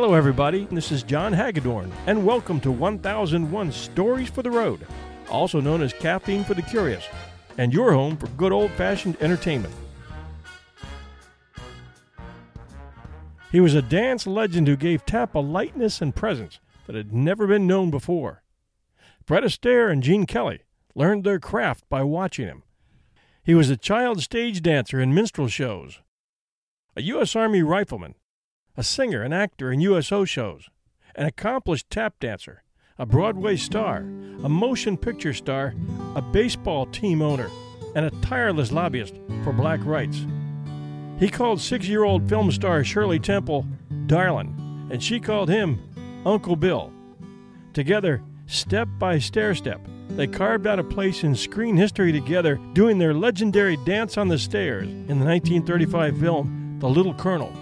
Hello, everybody. This is John Hagedorn, and welcome to 1001 Stories for the Road, also known as Caffeine for the Curious, and your home for good old fashioned entertainment. He was a dance legend who gave tap a lightness and presence that had never been known before. Fred Astaire and Gene Kelly learned their craft by watching him. He was a child stage dancer in minstrel shows, a U.S. Army rifleman, a singer and actor in USO shows, an accomplished tap dancer, a Broadway star, a motion picture star, a baseball team owner, and a tireless lobbyist for black rights. He called six year old film star Shirley Temple darling, and she called him Uncle Bill. Together, step by stair step, they carved out a place in screen history together, doing their legendary Dance on the Stairs in the 1935 film The Little Colonel.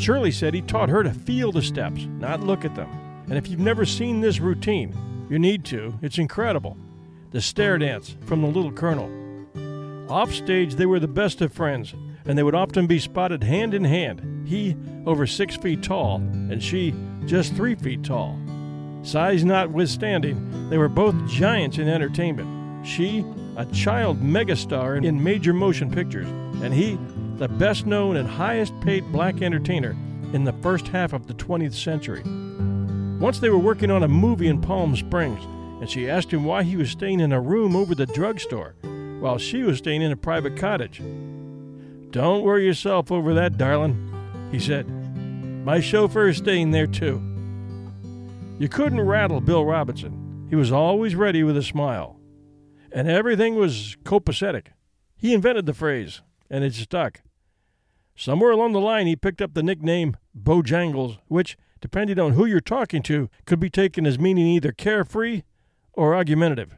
Shirley said he taught her to feel the steps, not look at them. And if you've never seen this routine, you need to. It's incredible. The stair dance from the Little Colonel. Offstage, they were the best of friends, and they would often be spotted hand in hand, he over six feet tall, and she just three feet tall. Size notwithstanding, they were both giants in entertainment. She, a child megastar in major motion pictures, and he, the best known and highest paid black entertainer in the first half of the 20th century. Once they were working on a movie in Palm Springs, and she asked him why he was staying in a room over the drugstore while she was staying in a private cottage. Don't worry yourself over that, darling, he said. My chauffeur is staying there too. You couldn't rattle Bill Robinson. He was always ready with a smile. And everything was copacetic. He invented the phrase, and it stuck. Somewhere along the line, he picked up the nickname Bojangles, which, depending on who you're talking to, could be taken as meaning either carefree or argumentative.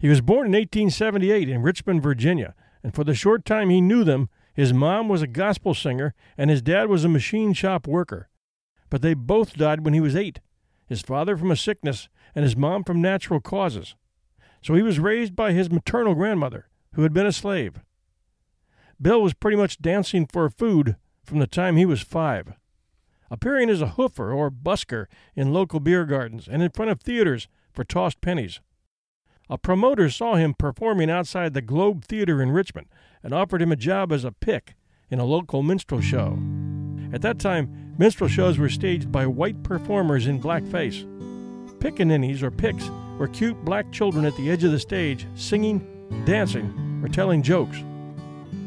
He was born in 1878 in Richmond, Virginia, and for the short time he knew them, his mom was a gospel singer and his dad was a machine shop worker. But they both died when he was eight his father from a sickness and his mom from natural causes. So he was raised by his maternal grandmother, who had been a slave. Bill was pretty much dancing for food from the time he was five, appearing as a hoofer or busker in local beer gardens and in front of theaters for tossed pennies. A promoter saw him performing outside the Globe Theater in Richmond and offered him a job as a pick in a local minstrel show. At that time, minstrel shows were staged by white performers in blackface. Pickaninnies or picks were cute black children at the edge of the stage singing, dancing, or telling jokes.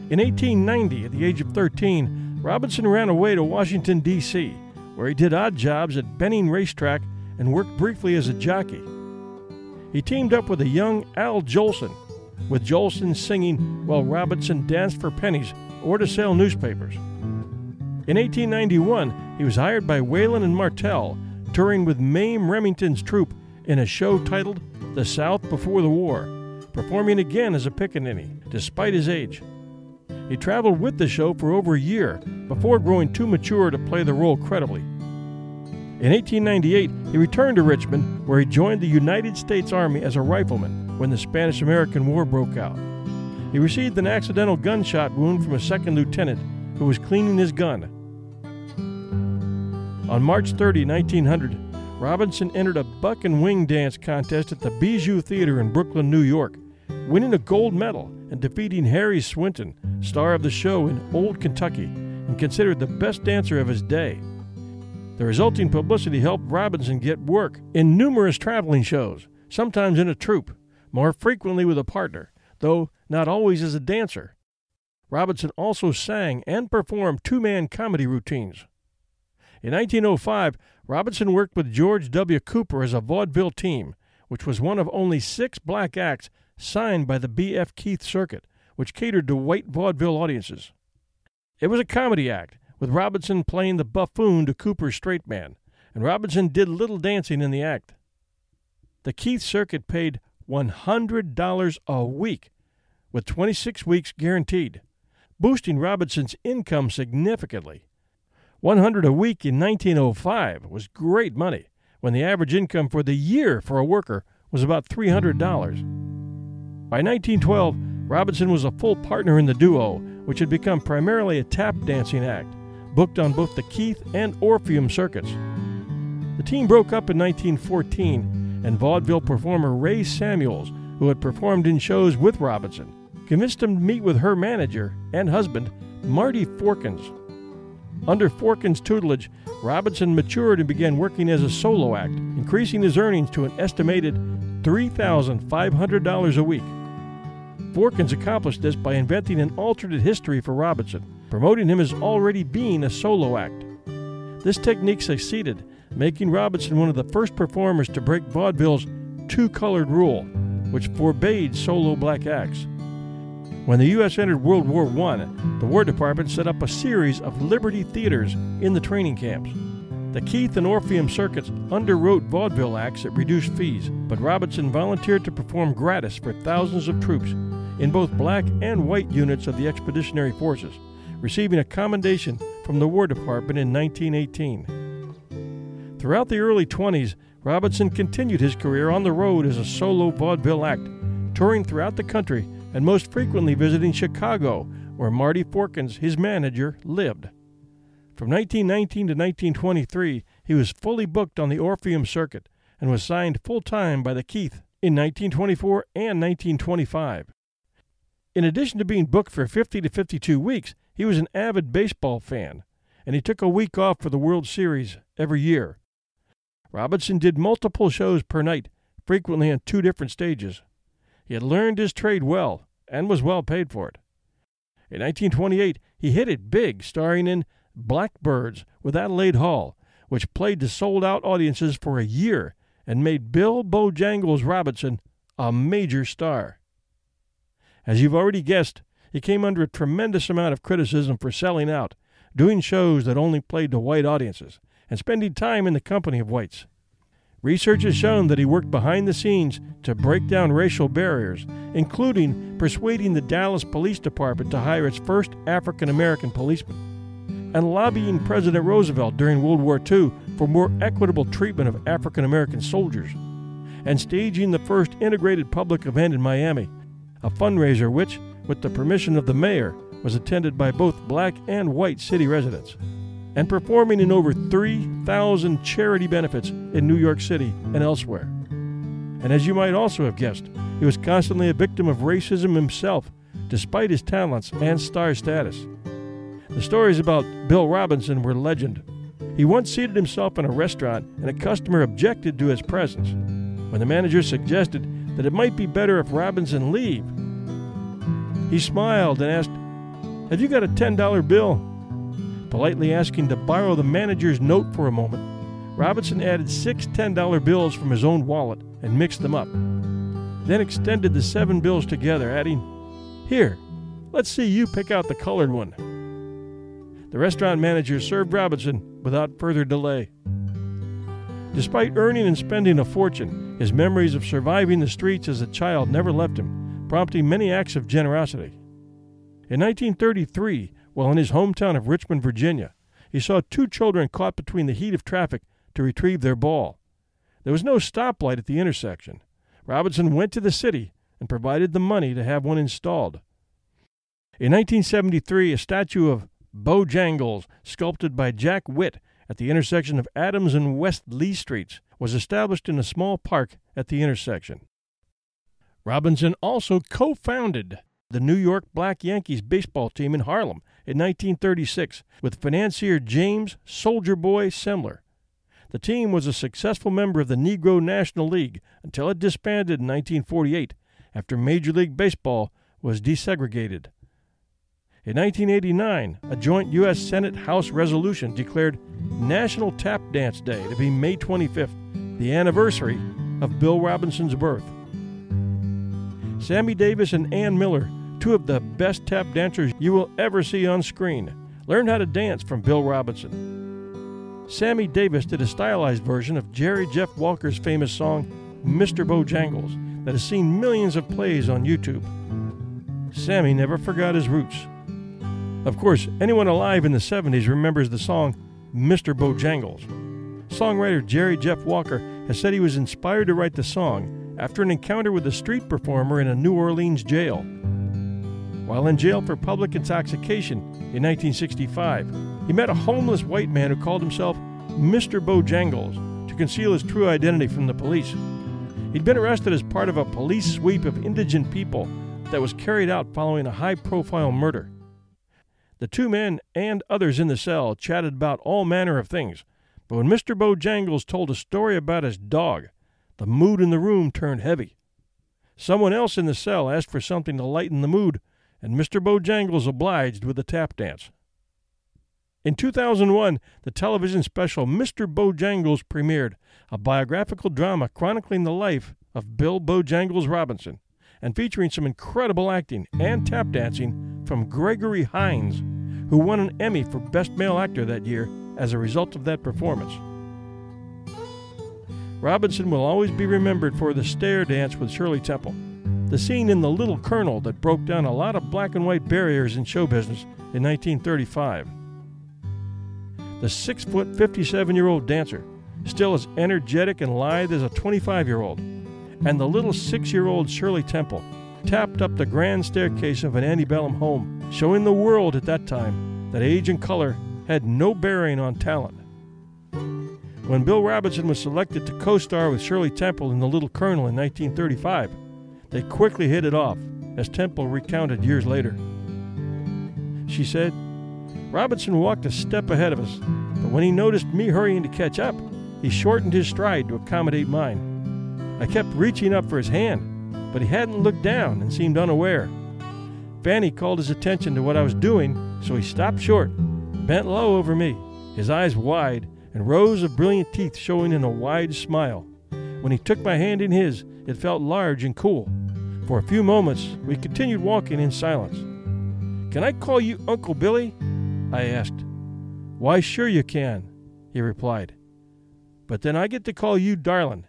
In 1890, at the age of 13, Robinson ran away to Washington, D.C., where he did odd jobs at Benning Racetrack and worked briefly as a jockey. He teamed up with a young Al Jolson, with Jolson singing while Robinson danced for pennies or to sell newspapers. In 1891, he was hired by Whalen and Martell, touring with Mame Remington's troupe in a show titled The South Before the War, performing again as a pickaninny, despite his age. He traveled with the show for over a year before growing too mature to play the role credibly. In 1898, he returned to Richmond, where he joined the United States Army as a rifleman when the Spanish American War broke out. He received an accidental gunshot wound from a second lieutenant who was cleaning his gun. On March 30, 1900, Robinson entered a buck and wing dance contest at the Bijou Theater in Brooklyn, New York, winning a gold medal and defeating Harry Swinton, star of the show in Old Kentucky, and considered the best dancer of his day. The resulting publicity helped Robinson get work in numerous traveling shows, sometimes in a troupe, more frequently with a partner, though not always as a dancer. Robinson also sang and performed two man comedy routines. In 1905, Robinson worked with George W. Cooper as a vaudeville team, which was one of only six black acts signed by the B.F. Keith Circuit, which catered to white vaudeville audiences. It was a comedy act, with Robinson playing the buffoon to Cooper's straight man, and Robinson did little dancing in the act. The Keith Circuit paid $100 a week, with 26 weeks guaranteed, boosting Robinson's income significantly. 100 a week in 1905 was great money, when the average income for the year for a worker was about $300. By 1912, Robinson was a full partner in the duo, which had become primarily a tap dancing act, booked on both the Keith and Orpheum circuits. The team broke up in 1914, and vaudeville performer Rae Samuels, who had performed in shows with Robinson, convinced him to meet with her manager and husband, Marty Forkins. Under Forkins' tutelage, Robinson matured and began working as a solo act, increasing his earnings to an estimated $3,500 a week. Forkins accomplished this by inventing an alternate history for Robinson, promoting him as already being a solo act. This technique succeeded, making Robinson one of the first performers to break vaudeville's two colored rule, which forbade solo black acts. When the U.S. entered World War I, the War Department set up a series of Liberty theaters in the training camps. The Keith and Orpheum circuits underwrote vaudeville acts at reduced fees, but Robinson volunteered to perform gratis for thousands of troops in both black and white units of the Expeditionary Forces, receiving a commendation from the War Department in 1918. Throughout the early 20s, Robinson continued his career on the road as a solo vaudeville act, touring throughout the country and most frequently visiting Chicago, where Marty Forkins, his manager, lived. From 1919 to 1923, he was fully booked on the Orpheum circuit and was signed full time by the Keith in 1924 and 1925. In addition to being booked for 50 to 52 weeks, he was an avid baseball fan, and he took a week off for the World Series every year. Robinson did multiple shows per night, frequently on two different stages. He had learned his trade well and was well paid for it. In 1928, he hit it big, starring in Blackbirds with Adelaide Hall, which played to sold out audiences for a year and made Bill Bojangles Robinson a major star. As you've already guessed, he came under a tremendous amount of criticism for selling out, doing shows that only played to white audiences, and spending time in the company of whites. Research has shown that he worked behind the scenes to break down racial barriers, including persuading the Dallas Police Department to hire its first African American policeman, and lobbying President Roosevelt during World War II for more equitable treatment of African American soldiers, and staging the first integrated public event in Miami, a fundraiser which, with the permission of the mayor, was attended by both black and white city residents and performing in over 3,000 charity benefits in New York City and elsewhere. And as you might also have guessed, he was constantly a victim of racism himself, despite his talents and star status. The stories about Bill Robinson were legend. He once seated himself in a restaurant and a customer objected to his presence. When the manager suggested that it might be better if Robinson leave, he smiled and asked, Have you got a $10 bill? politely asking to borrow the manager's note for a moment, Robinson added six $10 bills from his own wallet and mixed them up. Then extended the seven bills together, adding, Here, let's see you pick out the colored one. The restaurant manager served Robinson without further delay. Despite earning and spending a fortune, his memories of surviving the streets as a child never left him, prompting many acts of generosity. In 1933, while in his hometown of Richmond, Virginia, he saw two children caught between the heat of traffic to retrieve their ball. There was no stoplight at the intersection. Robinson went to the city and provided the money to have one installed. In 1973, a statue of Bojangles, sculpted by Jack Witt at the intersection of Adams and West Leigh Streets, was established in a small park at the intersection. Robinson also co founded the New York Black Yankees baseball team in Harlem in 1936 with financier James Soldier Boy Semler. The team was a successful member of the Negro National League until it disbanded in 1948 after Major League Baseball was desegregated. In 1989, a joint U.S. Senate House resolution declared National Tap Dance Day to be May 25th, the anniversary of Bill Robinson's birth. Sammy Davis and Ann Miller two of the best tap dancers you will ever see on screen. learned how to dance from Bill Robinson. Sammy Davis did a stylized version of Jerry Jeff Walker's famous song, Mr. Bojangles, that has seen millions of plays on YouTube. Sammy never forgot his roots. Of course, anyone alive in the 70s remembers the song Mr. Bojangles. Songwriter Jerry Jeff Walker has said he was inspired to write the song after an encounter with a street performer in a New Orleans jail. While in jail for public intoxication in 1965, he met a homeless white man who called himself Mr. Bojangles to conceal his true identity from the police. He'd been arrested as part of a police sweep of indigent people that was carried out following a high profile murder. The two men and others in the cell chatted about all manner of things, but when Mr. Bojangles told a story about his dog, the mood in the room turned heavy. Someone else in the cell asked for something to lighten the mood, and Mr. Bojangles obliged with a tap dance. In 2001, the television special Mr. Bojangles premiered, a biographical drama chronicling the life of Bill Bojangles Robinson and featuring some incredible acting and tap dancing from Gregory Hines, who won an Emmy for Best Male Actor that year as a result of that performance. Robinson will always be remembered for the stair dance with Shirley Temple, the scene in The Little Colonel that broke down a lot of black and white barriers in show business in 1935. The 6 foot 57 year old dancer, still as energetic and lithe as a 25 year old, and the little six year old Shirley Temple tapped up the grand staircase of an antebellum home, showing the world at that time that age and color had no bearing on talent. When Bill Robinson was selected to co star with Shirley Temple in The Little Colonel in 1935, they quickly hit it off, as Temple recounted years later. She said, Robinson walked a step ahead of us, but when he noticed me hurrying to catch up, he shortened his stride to accommodate mine. I kept reaching up for his hand, but he hadn't looked down and seemed unaware. Fanny called his attention to what I was doing, so he stopped short, bent low over me, his eyes wide, and rows of brilliant teeth showing in a wide smile. When he took my hand in his, it felt large and cool. For a few moments, we continued walking in silence. Can I call you Uncle Billy? I asked. Why, sure you can, he replied. But then I get to call you darlin'.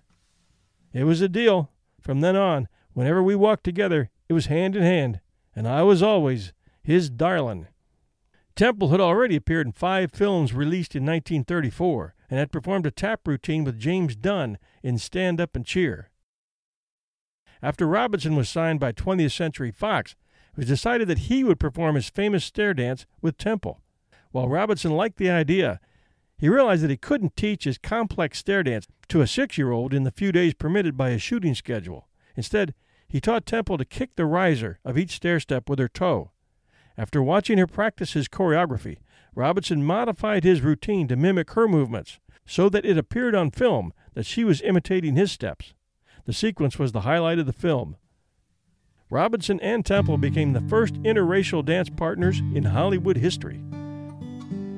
It was a deal. From then on, whenever we walked together, it was hand in hand, and I was always his darlin'. Temple had already appeared in five films released in 1934 and had performed a tap routine with James Dunn in Stand Up and Cheer. After Robinson was signed by 20th Century Fox, it was decided that he would perform his famous stair dance with Temple. While Robinson liked the idea, he realized that he couldn't teach his complex stair dance to a six year old in the few days permitted by his shooting schedule. Instead, he taught Temple to kick the riser of each stair step with her toe. After watching her practice his choreography, Robinson modified his routine to mimic her movements so that it appeared on film that she was imitating his steps. The sequence was the highlight of the film. Robinson and Temple became the first interracial dance partners in Hollywood history.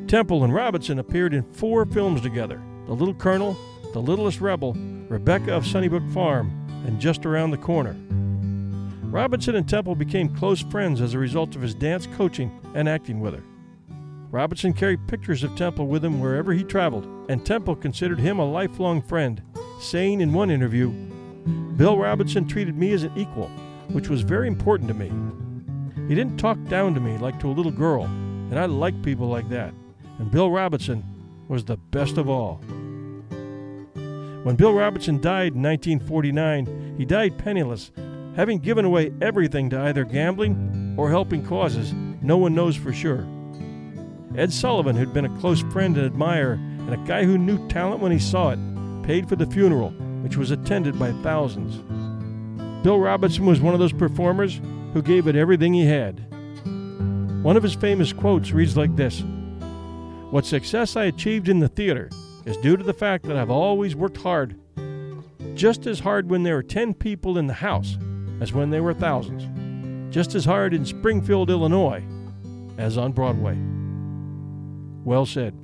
Temple and Robinson appeared in four films together The Little Colonel, The Littlest Rebel, Rebecca of Sunnybrook Farm, and Just Around the Corner. Robinson and Temple became close friends as a result of his dance coaching and acting with her. Robinson carried pictures of Temple with him wherever he traveled, and Temple considered him a lifelong friend, saying in one interview, Bill Robinson treated me as an equal, which was very important to me. He didn't talk down to me like to a little girl, and I like people like that and Bill Robinson was the best of all. When Bill Robinson died in 1949, he died penniless, having given away everything to either gambling or helping causes no one knows for sure. Ed Sullivan, who'd been a close friend and admirer, and a guy who knew talent when he saw it, paid for the funeral, which was attended by thousands. Bill Robinson was one of those performers who gave it everything he had. One of his famous quotes reads like this what success I achieved in the theater is due to the fact that I've always worked hard. Just as hard when there are 10 people in the house as when they were thousands. Just as hard in Springfield, Illinois as on Broadway. Well said.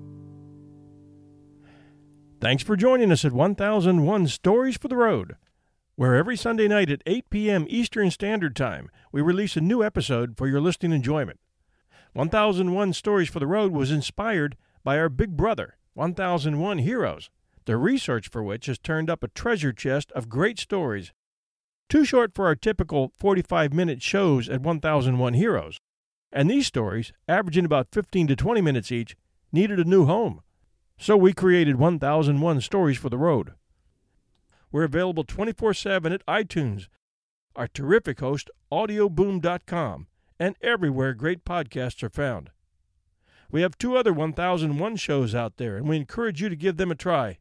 Thanks for joining us at 1001 Stories for the Road, where every Sunday night at 8 p.m. Eastern Standard Time we release a new episode for your listening enjoyment. 1001 Stories for the Road was inspired by our big brother, 1001 Heroes, the research for which has turned up a treasure chest of great stories. Too short for our typical 45 minute shows at 1001 Heroes. And these stories, averaging about 15 to 20 minutes each, needed a new home. So we created 1001 Stories for the Road. We're available 24 7 at iTunes, our terrific host, audioboom.com, and everywhere great podcasts are found. We have two other 1001 shows out there, and we encourage you to give them a try.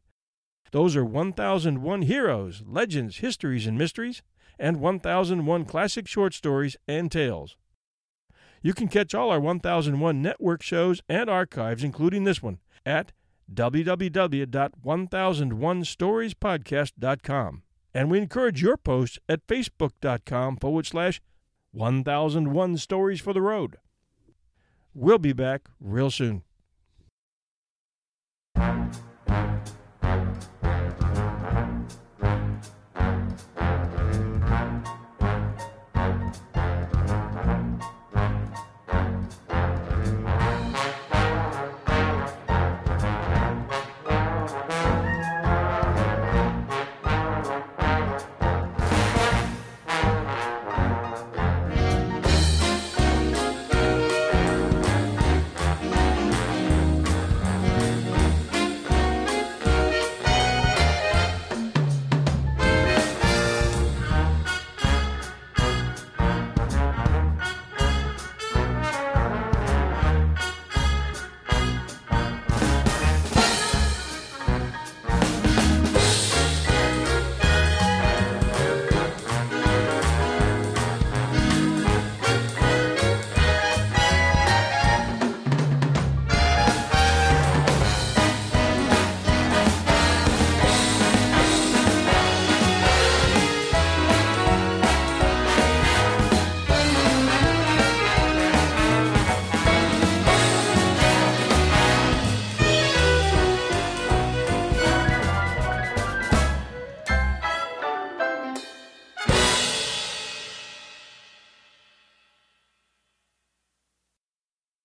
Those are 1001 Heroes, Legends, Histories, and Mysteries, and 1001 Classic Short Stories and Tales. You can catch all our 1001 network shows and archives, including this one, at www.1001storiespodcast.com. And we encourage your posts at facebook.com forward slash 1001 Stories for the Road. We'll be back real soon.